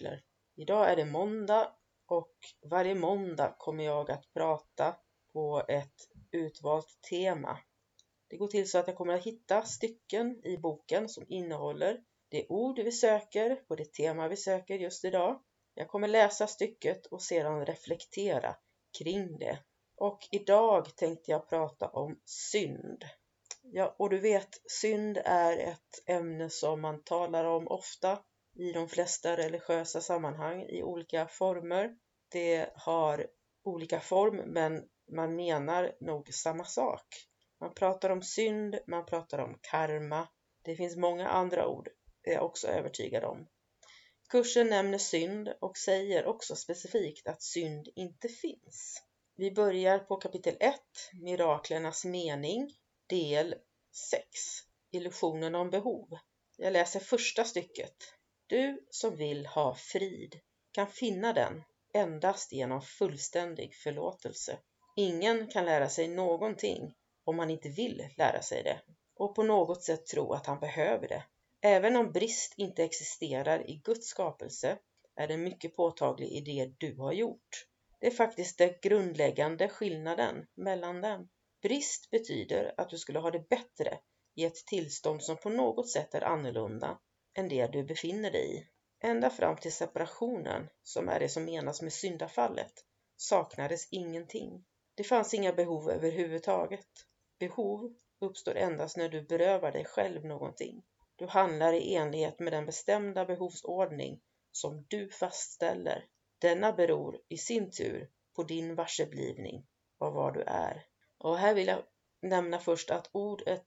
Mirakler. Idag är det måndag och varje måndag kommer jag att prata på ett utvalt tema. Det går till så att jag kommer att hitta stycken i boken som innehåller det ord vi söker på det tema vi söker just idag. Jag kommer läsa stycket och sedan reflektera kring det. Och idag tänkte jag prata om synd. Ja, och du vet, synd är ett ämne som man talar om ofta i de flesta religiösa sammanhang i olika former. Det har olika form, men man menar nog samma sak. Man pratar om synd, man pratar om karma. Det finns många andra ord, är jag också övertygad om. Kursen nämner synd och säger också specifikt att synd inte finns. Vi börjar på kapitel 1, Miraklernas mening, del 6. Illusionen om behov. Jag läser första stycket. Du som vill ha frid kan finna den endast genom fullständig förlåtelse. Ingen kan lära sig någonting om man inte vill lära sig det och på något sätt tro att han behöver det. Även om brist inte existerar i Guds skapelse är den mycket påtaglig i det du har gjort. Det är faktiskt den grundläggande skillnaden mellan dem. Brist betyder att du skulle ha det bättre i ett tillstånd som på något sätt är annorlunda än det du befinner dig i. Ända fram till separationen, som är det som menas med syndafallet, saknades ingenting. Det fanns inga behov överhuvudtaget. Behov uppstår endast när du berövar dig själv någonting. Du handlar i enlighet med den bestämda behovsordning som du fastställer. Denna beror i sin tur på din varseblivning av vad du är. Och här vill jag nämna först att ordet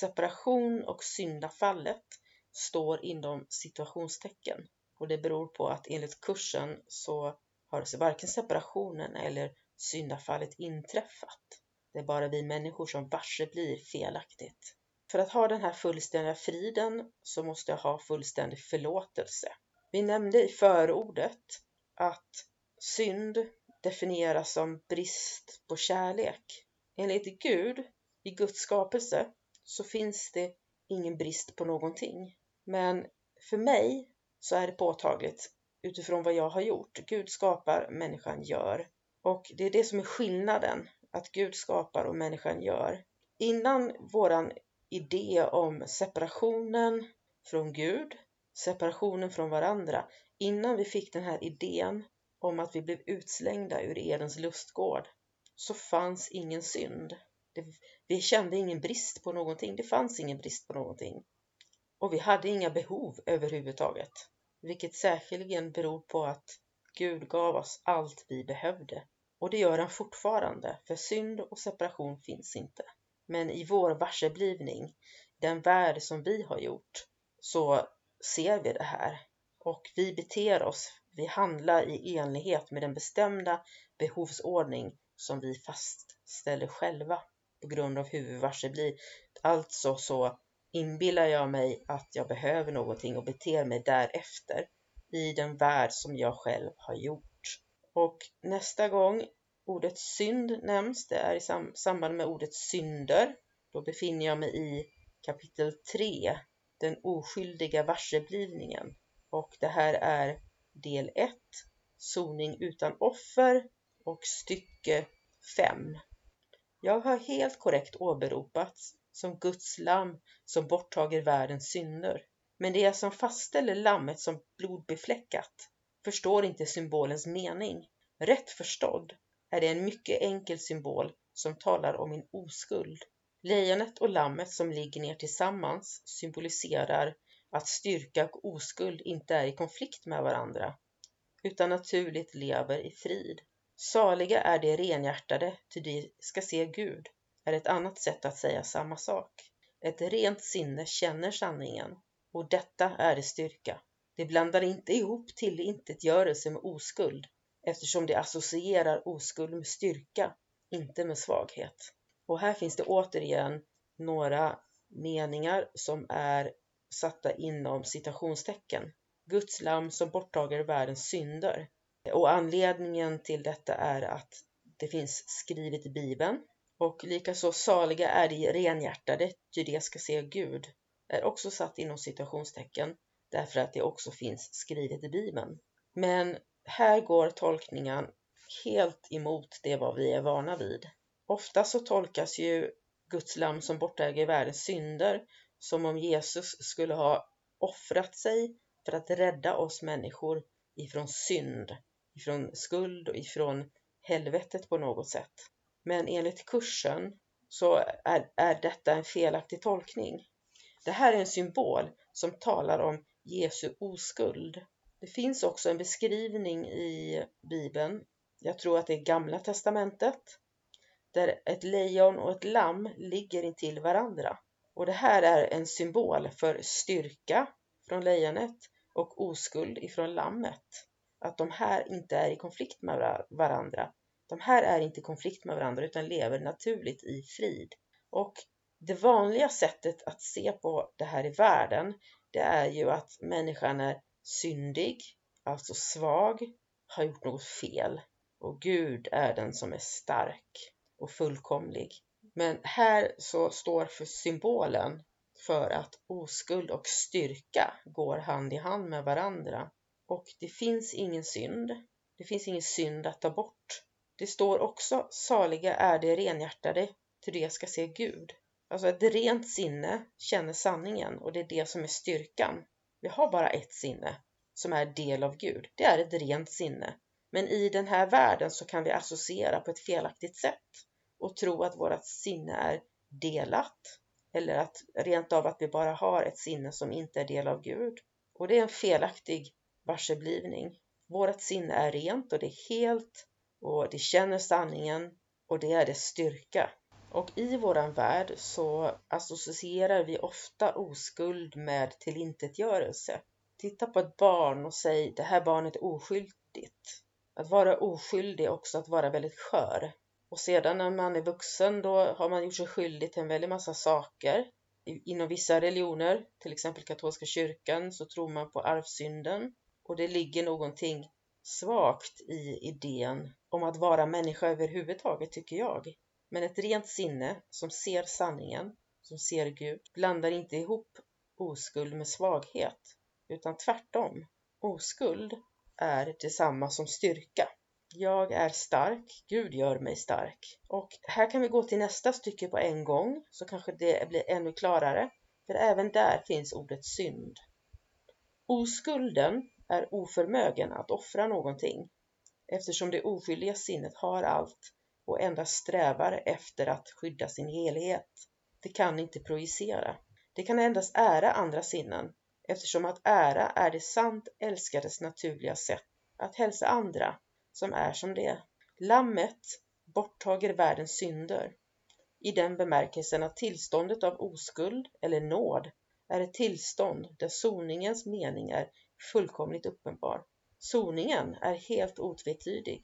separation och syndafallet står inom situationstecken och det beror på att enligt kursen så har varken separationen eller syndafallet inträffat. Det är bara vi människor som varse blir felaktigt. För att ha den här fullständiga friden så måste jag ha fullständig förlåtelse. Vi nämnde i förordet att synd definieras som brist på kärlek. Enligt Gud, i Guds skapelse, så finns det ingen brist på någonting. Men för mig så är det påtagligt utifrån vad jag har gjort. Gud skapar, människan gör. Och det är det som är skillnaden, att Gud skapar och människan gör. Innan våran idé om separationen från Gud, separationen från varandra, innan vi fick den här idén om att vi blev utslängda ur Edens lustgård, så fanns ingen synd. Det, vi kände ingen brist på någonting. Det fanns ingen brist på någonting. Och vi hade inga behov överhuvudtaget. Vilket säkerligen beror på att Gud gav oss allt vi behövde. Och det gör han fortfarande, för synd och separation finns inte. Men i vår varseblivning, den värld som vi har gjort, så ser vi det här. Och vi beter oss, vi handlar i enlighet med den bestämda behovsordning som vi fastställer själva på grund av hur vi varse blir. Alltså så inbillar jag mig att jag behöver någonting och beter mig därefter i den värld som jag själv har gjort. Och nästa gång ordet synd nämns, det är i sam samband med ordet synder. Då befinner jag mig i kapitel 3, den oskyldiga varseblivningen. Och det här är del 1, soning utan offer och stycke 5. Jag har helt korrekt åberopats som Guds lamm som borttager världens synder. Men det som fastställer lammet som blodbefläckat förstår inte symbolens mening. Rätt förstådd är det en mycket enkel symbol som talar om min oskuld. Lejonet och lammet som ligger ner tillsammans symboliserar att styrka och oskuld inte är i konflikt med varandra, utan naturligt lever i frid. Saliga är de renhjärtade, ty de ska se Gud, är ett annat sätt att säga samma sak. Ett rent sinne känner sanningen, och detta är dess styrka. Det blandar inte ihop tillintetgörelse med oskuld, eftersom det associerar oskuld med styrka, inte med svaghet. Och här finns det återigen några meningar som är satta inom citationstecken. Guds lam som borttager världens synder. Och anledningen till detta är att det finns skrivet i Bibeln. Och likaså saliga är de renhjärtade, ty de ska se Gud, är också satt inom citationstecken därför att det också finns skrivet i Bibeln. Men här går tolkningen helt emot det vad vi är vana vid. Ofta så tolkas ju Guds lam som bortäger världens synder som om Jesus skulle ha offrat sig för att rädda oss människor ifrån synd, ifrån skuld och ifrån helvetet på något sätt. Men enligt kursen så är, är detta en felaktig tolkning. Det här är en symbol som talar om Jesu oskuld. Det finns också en beskrivning i Bibeln, jag tror att det är Gamla Testamentet, där ett lejon och ett lamm ligger intill varandra. Och det här är en symbol för styrka från lejonet och oskuld ifrån lammet. Att de här inte är i konflikt med varandra. De här är inte i konflikt med varandra utan lever naturligt i frid. Och det vanliga sättet att se på det här i världen, det är ju att människan är syndig, alltså svag, har gjort något fel. Och Gud är den som är stark och fullkomlig. Men här så står för symbolen för att oskuld och styrka går hand i hand med varandra. Och det finns ingen synd. Det finns ingen synd att ta bort. Det står också saliga är de renhjärtade, till det ska se Gud. Alltså ett rent sinne känner sanningen och det är det som är styrkan. Vi har bara ett sinne som är del av Gud. Det är ett rent sinne. Men i den här världen så kan vi associera på ett felaktigt sätt och tro att vårt sinne är delat eller att rent av att vi bara har ett sinne som inte är del av Gud. Och det är en felaktig varseblivning. Vårt sinne är rent och det är helt och de känner sanningen och det är dess styrka. Och i våran värld så associerar vi ofta oskuld med tillintetgörelse. Titta på ett barn och säg det här barnet är oskyldigt. Att vara oskyldig är också att vara väldigt skör. Och sedan när man är vuxen då har man gjort sig skyldig till en väldig massa saker. Inom vissa religioner, till exempel katolska kyrkan, så tror man på arvsynden. Och det ligger någonting svagt i idén om att vara människa överhuvudtaget, tycker jag. Men ett rent sinne som ser sanningen, som ser Gud, blandar inte ihop oskuld med svaghet, utan tvärtom. Oskuld är detsamma som styrka. Jag är stark, Gud gör mig stark. Och här kan vi gå till nästa stycke på en gång så kanske det blir ännu klarare. För även där finns ordet synd. Oskulden är oförmögen att offra någonting eftersom det oskyldiga sinnet har allt och endast strävar efter att skydda sin helhet. Det kan inte projicera. Det kan endast ära andra sinnen eftersom att ära är det sant älskades naturliga sätt att hälsa andra som är som det. Lammet borttager världens synder i den bemärkelsen att tillståndet av oskuld eller nåd är ett tillstånd där soningens mening är fullkomligt uppenbar. Soningen är helt otvetydig.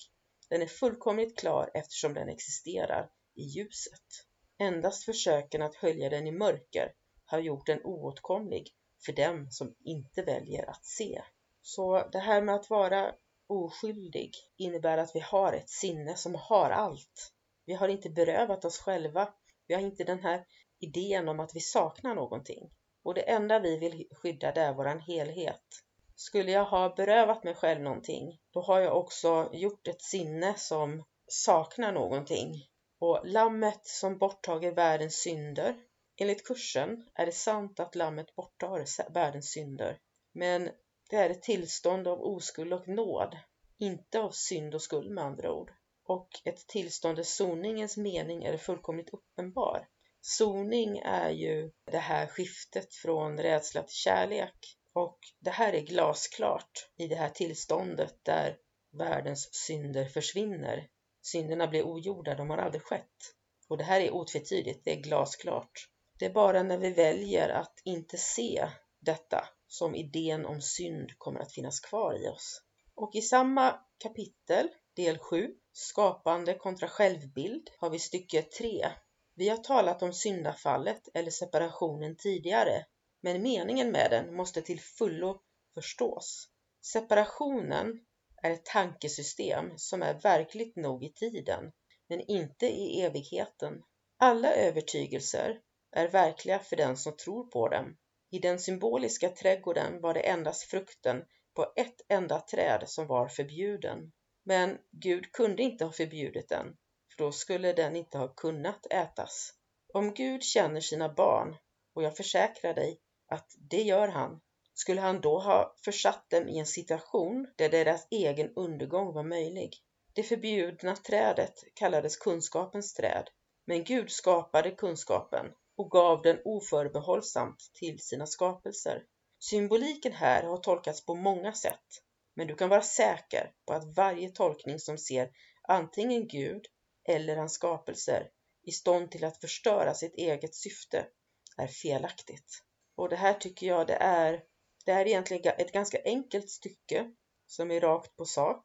Den är fullkomligt klar eftersom den existerar i ljuset. Endast försöken att hölja den i mörker har gjort den oåtkomlig för dem som inte väljer att se. Så det här med att vara oskyldig innebär att vi har ett sinne som har allt. Vi har inte berövat oss själva. Vi har inte den här idén om att vi saknar någonting. Och det enda vi vill skydda det är våran helhet skulle jag ha berövat mig själv någonting, då har jag också gjort ett sinne som saknar någonting. Och lammet som borttager världens synder. Enligt kursen är det sant att lammet borttar världens synder. Men det är ett tillstånd av oskuld och nåd, inte av synd och skuld med andra ord. Och ett tillstånd där soningens mening är fullkomligt uppenbar. Soning är ju det här skiftet från rädsla till kärlek. Och det här är glasklart i det här tillståndet där världens synder försvinner. Synderna blir ogjorda, de har aldrig skett. Och det här är otvetydigt, det är glasklart. Det är bara när vi väljer att inte se detta som idén om synd kommer att finnas kvar i oss. Och i samma kapitel, del 7, skapande kontra självbild, har vi stycke 3. Vi har talat om syndafallet eller separationen tidigare, men meningen med den måste till fullo förstås. Separationen är ett tankesystem som är verkligt nog i tiden, men inte i evigheten. Alla övertygelser är verkliga för den som tror på dem. I den symboliska trädgården var det endast frukten på ett enda träd som var förbjuden. Men Gud kunde inte ha förbjudit den, för då skulle den inte ha kunnat ätas. Om Gud känner sina barn, och jag försäkrar dig att det gör han, skulle han då ha försatt dem i en situation där deras egen undergång var möjlig. Det förbjudna trädet kallades kunskapens träd, men Gud skapade kunskapen och gav den oförbehållsamt till sina skapelser. Symboliken här har tolkats på många sätt, men du kan vara säker på att varje tolkning som ser antingen Gud eller hans skapelser i stånd till att förstöra sitt eget syfte är felaktigt. Och det här tycker jag det är, det är egentligen ett ganska enkelt stycke som är rakt på sak.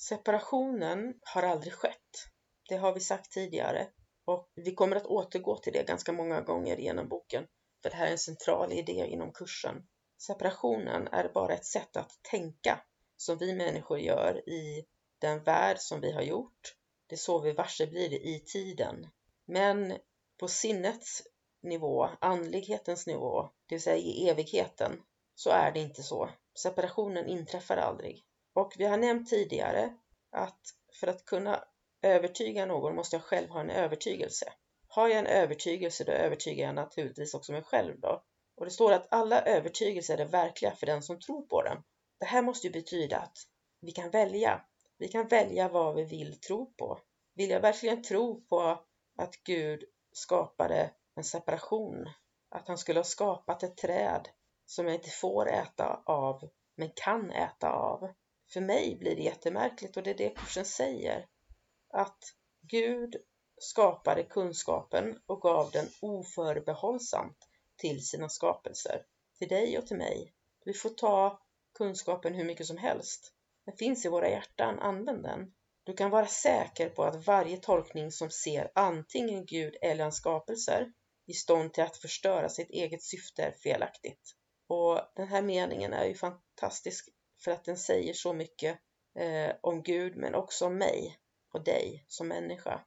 Separationen har aldrig skett. Det har vi sagt tidigare och vi kommer att återgå till det ganska många gånger genom boken för det här är en central idé inom kursen. Separationen är bara ett sätt att tänka som vi människor gör i den värld som vi har gjort. Det är så vi varse blir det i tiden. Men på sinnets nivå, andlighetens nivå, det vill säga i evigheten, så är det inte så. Separationen inträffar aldrig. Och vi har nämnt tidigare att för att kunna övertyga någon måste jag själv ha en övertygelse. Har jag en övertygelse, då övertygar jag naturligtvis också mig själv då. Och det står att alla övertygelser är verkliga för den som tror på dem. Det här måste ju betyda att vi kan välja. Vi kan välja vad vi vill tro på. Vill jag verkligen tro på att Gud skapade en separation? Att han skulle ha skapat ett träd som jag inte får äta av, men kan äta av? För mig blir det jättemärkligt och det är det kursen säger. Att Gud skapade kunskapen och gav den oförbehållsamt till sina skapelser, till dig och till mig. Vi får ta kunskapen hur mycket som helst. Den finns i våra hjärtan, använd den. Du kan vara säker på att varje tolkning som ser antingen Gud eller hans skapelser i stånd till att förstöra sitt eget syfte är felaktigt. Och den här meningen är ju fantastisk för att den säger så mycket eh, om Gud men också om mig och dig som människa.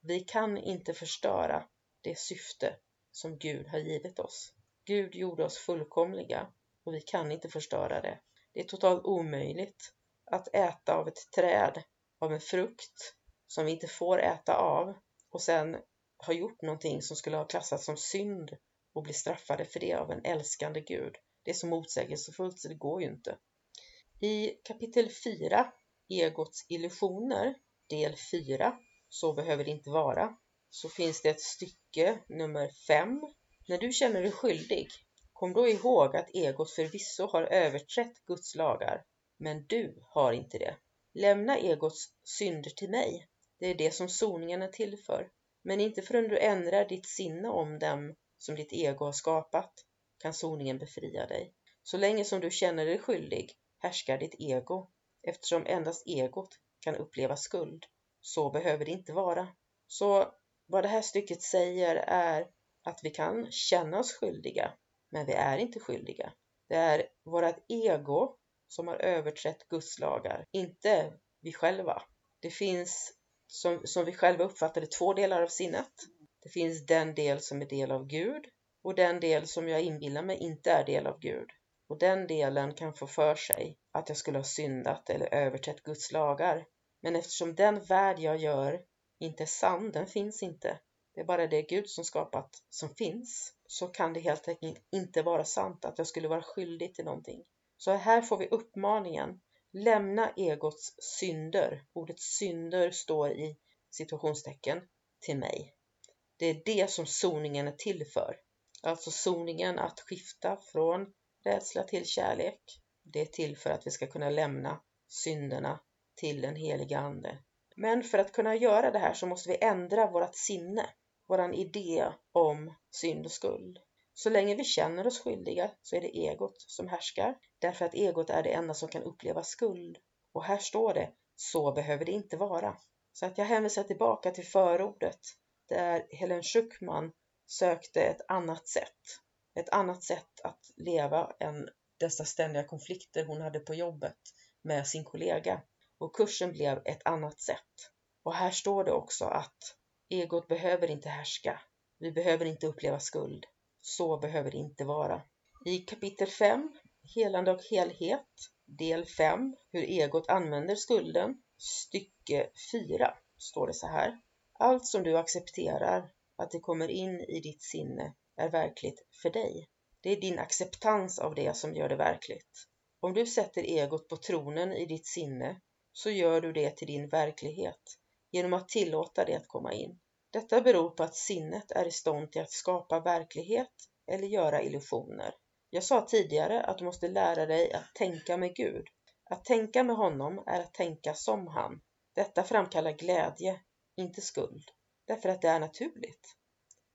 Vi kan inte förstöra det syfte som Gud har givit oss. Gud gjorde oss fullkomliga och vi kan inte förstöra det. Det är totalt omöjligt att äta av ett träd, av en frukt som vi inte får äta av och sen har gjort någonting som skulle ha klassats som synd och bli straffade för det av en älskande Gud. Det är så motsägelsefullt så det går ju inte. I kapitel 4, Egots illusioner, del 4, Så behöver det inte vara, så finns det ett stycke nummer 5. När du känner dig skyldig, kom då ihåg att egot förvisso har överträtt Guds lagar, men du har inte det. Lämna egots synder till mig. Det är det som soningen är till för. Men inte förrän du ändrar ditt sinne om dem som ditt ego har skapat kan soningen befria dig. Så länge som du känner dig skyldig härskar ditt ego eftersom endast egot kan uppleva skuld. Så behöver det inte vara. Så vad det här stycket säger är att vi kan känna oss skyldiga, men vi är inte skyldiga. Det är vårt ego som har överträtt Guds lagar, inte vi själva. Det finns, som, som vi själva uppfattar det, två delar av sinnet. Det finns den del som är del av Gud och den del som jag inbillar mig inte är del av Gud. och den delen kan få för sig att jag skulle ha syndat eller överträtt Guds lagar. Men eftersom den värld jag gör inte är sann, den finns inte, det är bara det Gud som skapat som finns, så kan det helt enkelt inte vara sant att jag skulle vara skyldig till någonting. Så här får vi uppmaningen, lämna egots synder. Ordet synder står i situationstecken till mig. Det är det som soningen är till för. Alltså soningen att skifta från rädsla till kärlek. Det är till för att vi ska kunna lämna synderna till den heliga Ande. Men för att kunna göra det här så måste vi ändra vårt sinne, våran idé om synd och skuld. Så länge vi känner oss skyldiga så är det egot som härskar, därför att egot är det enda som kan uppleva skuld. Och här står det, så behöver det inte vara. Så att jag hänvisar tillbaka till förordet, där Helen Schuckman sökte ett annat sätt. Ett annat sätt att leva än dessa ständiga konflikter hon hade på jobbet med sin kollega. Och kursen blev ett annat sätt. Och här står det också att egot behöver inte härska. Vi behöver inte uppleva skuld. Så behöver det inte vara. I kapitel 5, Helande och helhet, del 5, hur egot använder skulden, stycke 4, står det så här. Allt som du accepterar att det kommer in i ditt sinne är verkligt för dig. Det är din acceptans av det som gör det verkligt. Om du sätter egot på tronen i ditt sinne så gör du det till din verklighet genom att tillåta det att komma in. Detta beror på att sinnet är i stånd till att skapa verklighet eller göra illusioner. Jag sa tidigare att du måste lära dig att tänka med Gud. Att tänka med honom är att tänka som han. Detta framkallar glädje, inte skuld, därför att det är naturligt.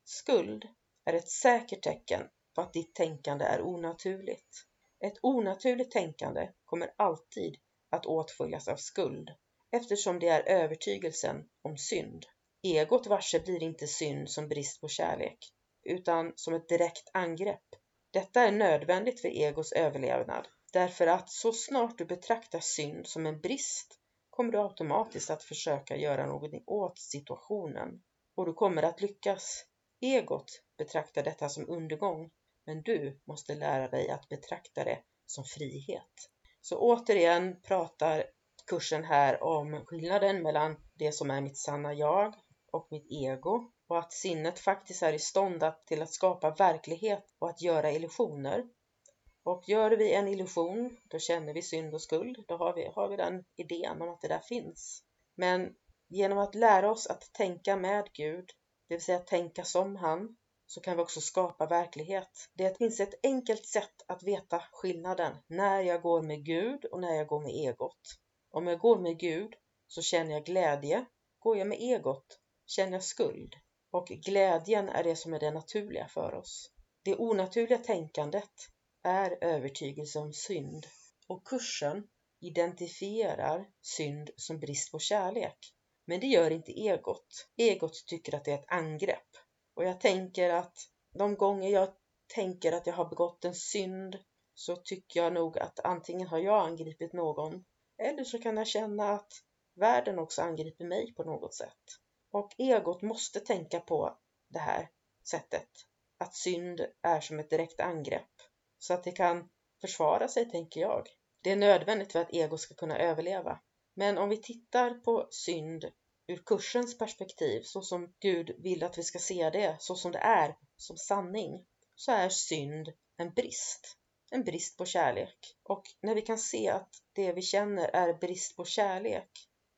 Skuld är ett säkert tecken på att ditt tänkande är onaturligt. Ett onaturligt tänkande kommer alltid att åtföljas av skuld eftersom det är övertygelsen om synd. Egot varse blir inte synd som brist på kärlek utan som ett direkt angrepp. Detta är nödvändigt för egos överlevnad därför att så snart du betraktar synd som en brist kommer du automatiskt att försöka göra någonting åt situationen och du kommer att lyckas. Egot betraktar detta som undergång men du måste lära dig att betrakta det som frihet. Så återigen pratar kursen här om skillnaden mellan det som är mitt sanna jag och mitt ego och att sinnet faktiskt är i stånd att, till att skapa verklighet och att göra illusioner. Och gör vi en illusion, då känner vi synd och skuld. Då har vi, har vi den idén om att det där finns. Men genom att lära oss att tänka med Gud, det vill säga tänka som han, så kan vi också skapa verklighet. Det finns ett enkelt sätt att veta skillnaden när jag går med Gud och när jag går med egot. Om jag går med Gud så känner jag glädje. Går jag med egot känner jag skuld. Och glädjen är det som är det naturliga för oss. Det onaturliga tänkandet är övertygelse om synd. Och kursen identifierar synd som brist på kärlek. Men det gör inte egot. Egot tycker att det är ett angrepp. Och jag tänker att de gånger jag tänker att jag har begått en synd så tycker jag nog att antingen har jag angripit någon eller så kan jag känna att världen också angriper mig på något sätt. Och egot måste tänka på det här sättet. Att synd är som ett direkt angrepp. Så att det kan försvara sig, tänker jag. Det är nödvändigt för att ego ska kunna överleva. Men om vi tittar på synd ur kursens perspektiv, så som Gud vill att vi ska se det, så som det är, som sanning, så är synd en brist. En brist på kärlek. Och när vi kan se att det vi känner är brist på kärlek,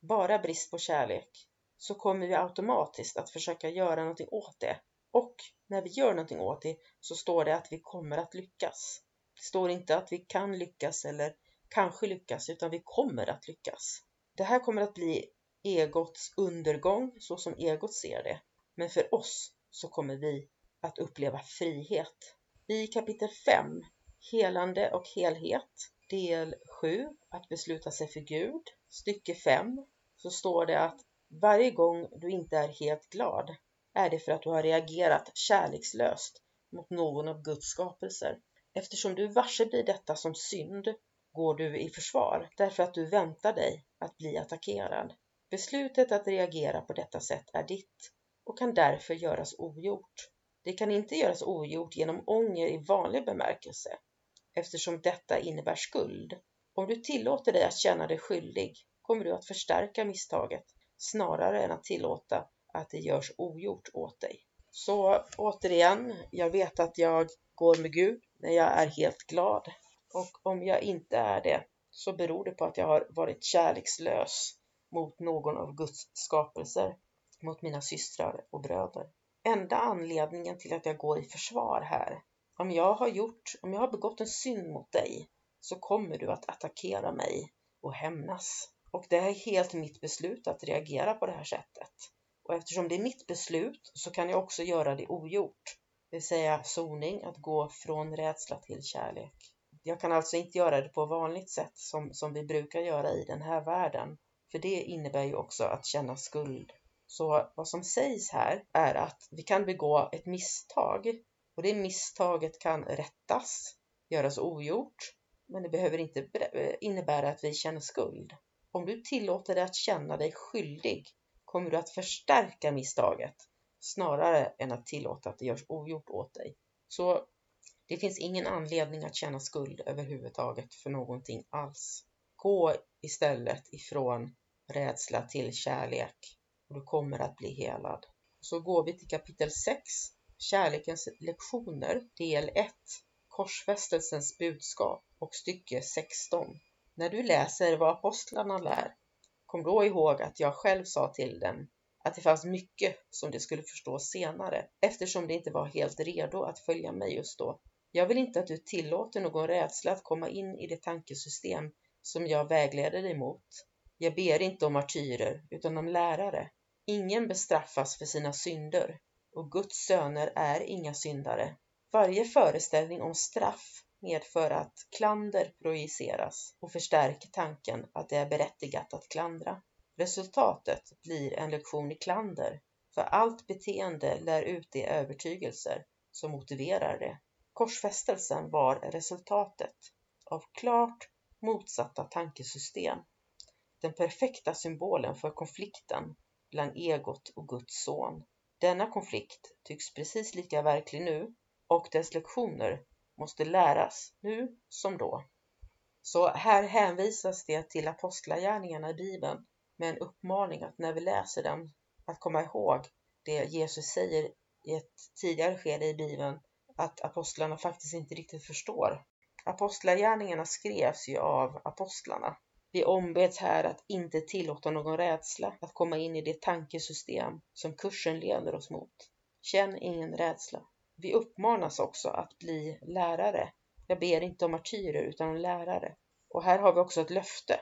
bara brist på kärlek, så kommer vi automatiskt att försöka göra någonting åt det. Och när vi gör någonting åt det så står det att vi kommer att lyckas. Det står inte att vi kan lyckas eller kanske lyckas, utan vi kommer att lyckas. Det här kommer att bli egots undergång så som egot ser det. Men för oss så kommer vi att uppleva frihet. I kapitel 5, Helande och helhet, del 7, att besluta sig för Gud, stycke 5, så står det att varje gång du inte är helt glad är det för att du har reagerat kärlekslöst mot någon av Guds skapelser. Eftersom du varse blir detta som synd går du i försvar därför att du väntar dig att bli attackerad. Beslutet att reagera på detta sätt är ditt och kan därför göras ogjort. Det kan inte göras ogjort genom ånger i vanlig bemärkelse. eftersom detta innebär skuld. Om du tillåter dig att känna dig skyldig kommer du att förstärka misstaget snarare än att tillåta att det görs ogjort åt dig. Så återigen, jag vet att jag går med Gud när jag är helt glad och om jag inte är det så beror det på att jag har varit kärlekslös mot någon av Guds skapelser, mot mina systrar och bröder. Enda anledningen till att jag går i försvar här, om jag har gjort, om jag har begått en synd mot dig, så kommer du att attackera mig och hämnas. Och det är helt mitt beslut att reagera på det här sättet. Och eftersom det är mitt beslut så kan jag också göra det ogjort, det vill säga soning, att gå från rädsla till kärlek. Jag kan alltså inte göra det på vanligt sätt som, som vi brukar göra i den här världen, för det innebär ju också att känna skuld. Så vad som sägs här är att vi kan begå ett misstag och det misstaget kan rättas, göras ogjort, men det behöver inte innebära att vi känner skuld. Om du tillåter dig att känna dig skyldig kommer du att förstärka misstaget snarare än att tillåta att det görs ogjort åt dig. Så det finns ingen anledning att känna skuld överhuvudtaget för någonting alls. Gå istället ifrån rädsla till kärlek och du kommer att bli helad. Så går vi till kapitel 6, Kärlekens lektioner, del 1, Korsfästelsens budskap och stycke 16. När du läser vad apostlarna lär, kom då ihåg att jag själv sa till dem att det fanns mycket som de skulle förstå senare eftersom de inte var helt redo att följa mig just då. Jag vill inte att du tillåter någon rädsla att komma in i det tankesystem som jag vägleder dig mot. Jag ber inte om martyrer utan om lärare. Ingen bestraffas för sina synder och Guds söner är inga syndare. Varje föreställning om straff medför att klander projiceras och förstärker tanken att det är berättigat att klandra. Resultatet blir en lektion i klander, för allt beteende lär ut de övertygelser som motiverar det. Korsfästelsen var resultatet av klart motsatta tankesystem. Den perfekta symbolen för konflikten bland egot och Guds son. Denna konflikt tycks precis lika verklig nu och dess lektioner måste läras nu som då. Så här hänvisas det till apostlagärningarna i Bibeln med en uppmaning att när vi läser dem att komma ihåg det Jesus säger i ett tidigare skede i Bibeln att apostlarna faktiskt inte riktigt förstår. Apostlagärningarna skrevs ju av apostlarna. Vi ombeds här att inte tillåta någon rädsla att komma in i det tankesystem som kursen leder oss mot. Känn ingen rädsla. Vi uppmanas också att bli lärare. Jag ber inte om martyrer utan om lärare. Och här har vi också ett löfte.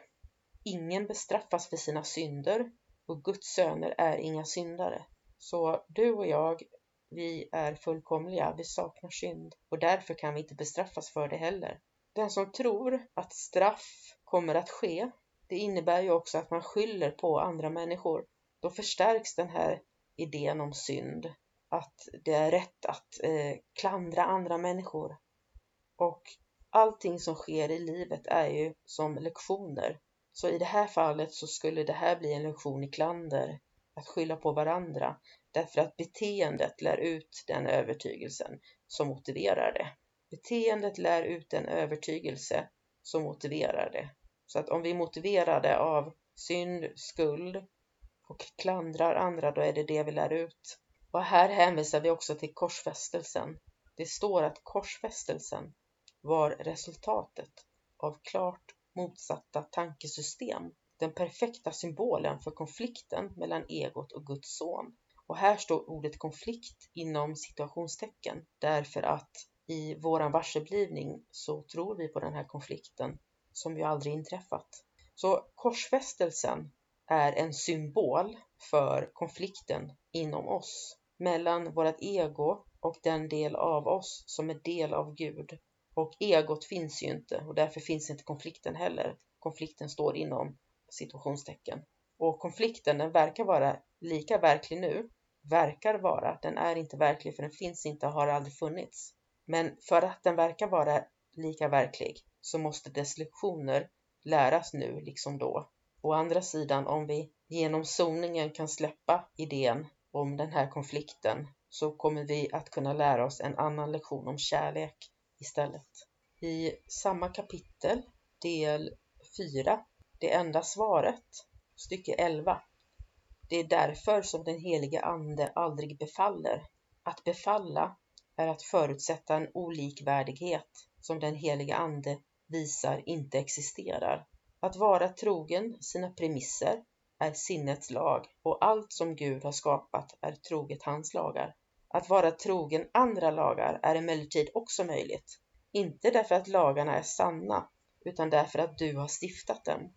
Ingen bestraffas för sina synder och Guds söner är inga syndare. Så du och jag, vi är fullkomliga, vi saknar synd och därför kan vi inte bestraffas för det heller. Den som tror att straff kommer att ske, det innebär ju också att man skyller på andra människor. Då förstärks den här idén om synd att det är rätt att eh, klandra andra människor. Och allting som sker i livet är ju som lektioner. Så i det här fallet så skulle det här bli en lektion i klander, att skylla på varandra, därför att beteendet lär ut den övertygelsen som motiverar det. Beteendet lär ut den övertygelse som motiverar det. Så att om vi är motiverade av synd, skuld och klandrar andra, då är det det vi lär ut. Och här hänvisar vi också till korsfästelsen. Det står att korsfästelsen var resultatet av klart motsatta tankesystem. Den perfekta symbolen för konflikten mellan egot och Guds son. Och här står ordet konflikt inom situationstecken därför att i våran varseblivning så tror vi på den här konflikten som ju aldrig inträffat. Så korsfästelsen är en symbol för konflikten inom oss mellan vårt ego och den del av oss som är del av Gud. Och egot finns ju inte och därför finns inte konflikten heller. Konflikten står inom situationstecken. Och konflikten den verkar vara lika verklig nu, verkar vara, den är inte verklig för den finns inte och har aldrig funnits. Men för att den verkar vara lika verklig så måste dess lektioner läras nu liksom då. Å andra sidan om vi genom zoningen kan släppa idén om den här konflikten så kommer vi att kunna lära oss en annan lektion om kärlek istället. I samma kapitel, del 4, det enda svaret, stycke 11. Det är därför som den helige Ande aldrig befaller. Att befalla är att förutsätta en olikvärdighet som den helige Ande visar inte existerar. Att vara trogen sina premisser är sinnets lag och allt som Gud har skapat är troget hans lagar. Att vara trogen andra lagar är emellertid också möjligt. Inte därför att lagarna är sanna, utan därför att du har stiftat dem.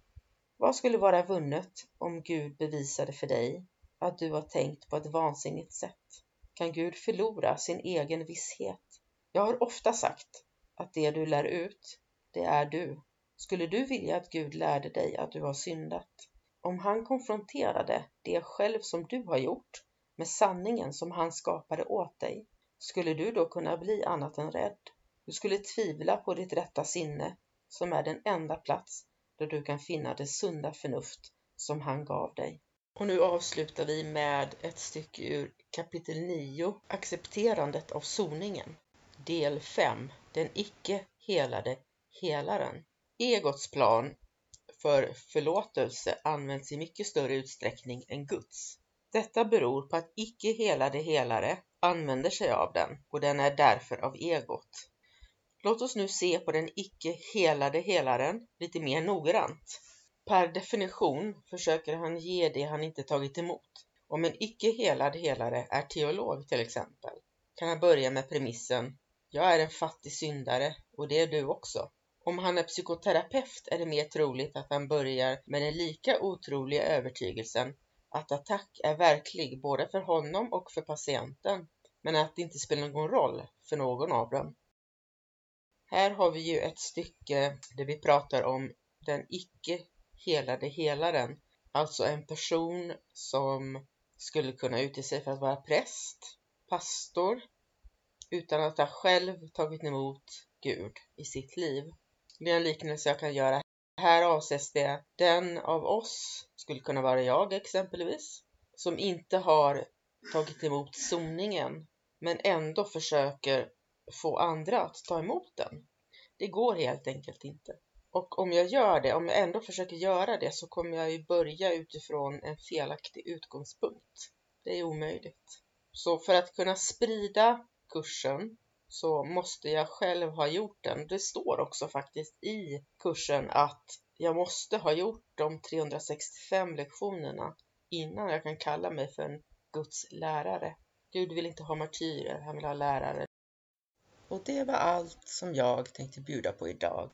Vad skulle vara vunnet om Gud bevisade för dig att du har tänkt på ett vansinnigt sätt? Kan Gud förlora sin egen visshet? Jag har ofta sagt att det du lär ut, det är du. Skulle du vilja att Gud lärde dig att du har syndat? Om han konfronterade det själv som du har gjort med sanningen som han skapade åt dig, skulle du då kunna bli annat än rädd? Du skulle tvivla på ditt rätta sinne, som är den enda plats där du kan finna det sunda förnuft som han gav dig. Och nu avslutar vi med ett stycke ur kapitel 9, Accepterandet av soningen. Del 5, Den icke helade helaren. Egots plan för förlåtelse används i mycket större utsträckning än Guds. Detta beror på att icke helade helare använder sig av den och den är därför av egot. Låt oss nu se på den icke helade helaren lite mer noggrant. Per definition försöker han ge det han inte tagit emot. Om en icke helad helare är teolog till exempel kan han börja med premissen Jag är en fattig syndare och det är du också. Om han är psykoterapeut är det mer troligt att han börjar med den lika otroliga övertygelsen att attack är verklig både för honom och för patienten, men att det inte spelar någon roll för någon av dem. Här har vi ju ett stycke där vi pratar om den icke helade helaren, alltså en person som skulle kunna utge sig för att vara präst, pastor, utan att ha själv tagit emot Gud i sitt liv. Det är en liknelse jag kan göra. Här avses det den av oss, skulle kunna vara jag exempelvis, som inte har tagit emot soningen men ändå försöker få andra att ta emot den. Det går helt enkelt inte. Och om jag gör det, om jag ändå försöker göra det så kommer jag ju börja utifrån en felaktig utgångspunkt. Det är omöjligt. Så för att kunna sprida kursen så måste jag själv ha gjort den. Det står också faktiskt i kursen att jag måste ha gjort de 365 lektionerna innan jag kan kalla mig för en Guds lärare. Gud vill inte ha martyrer, han vill ha lärare. Och det var allt som jag tänkte bjuda på idag.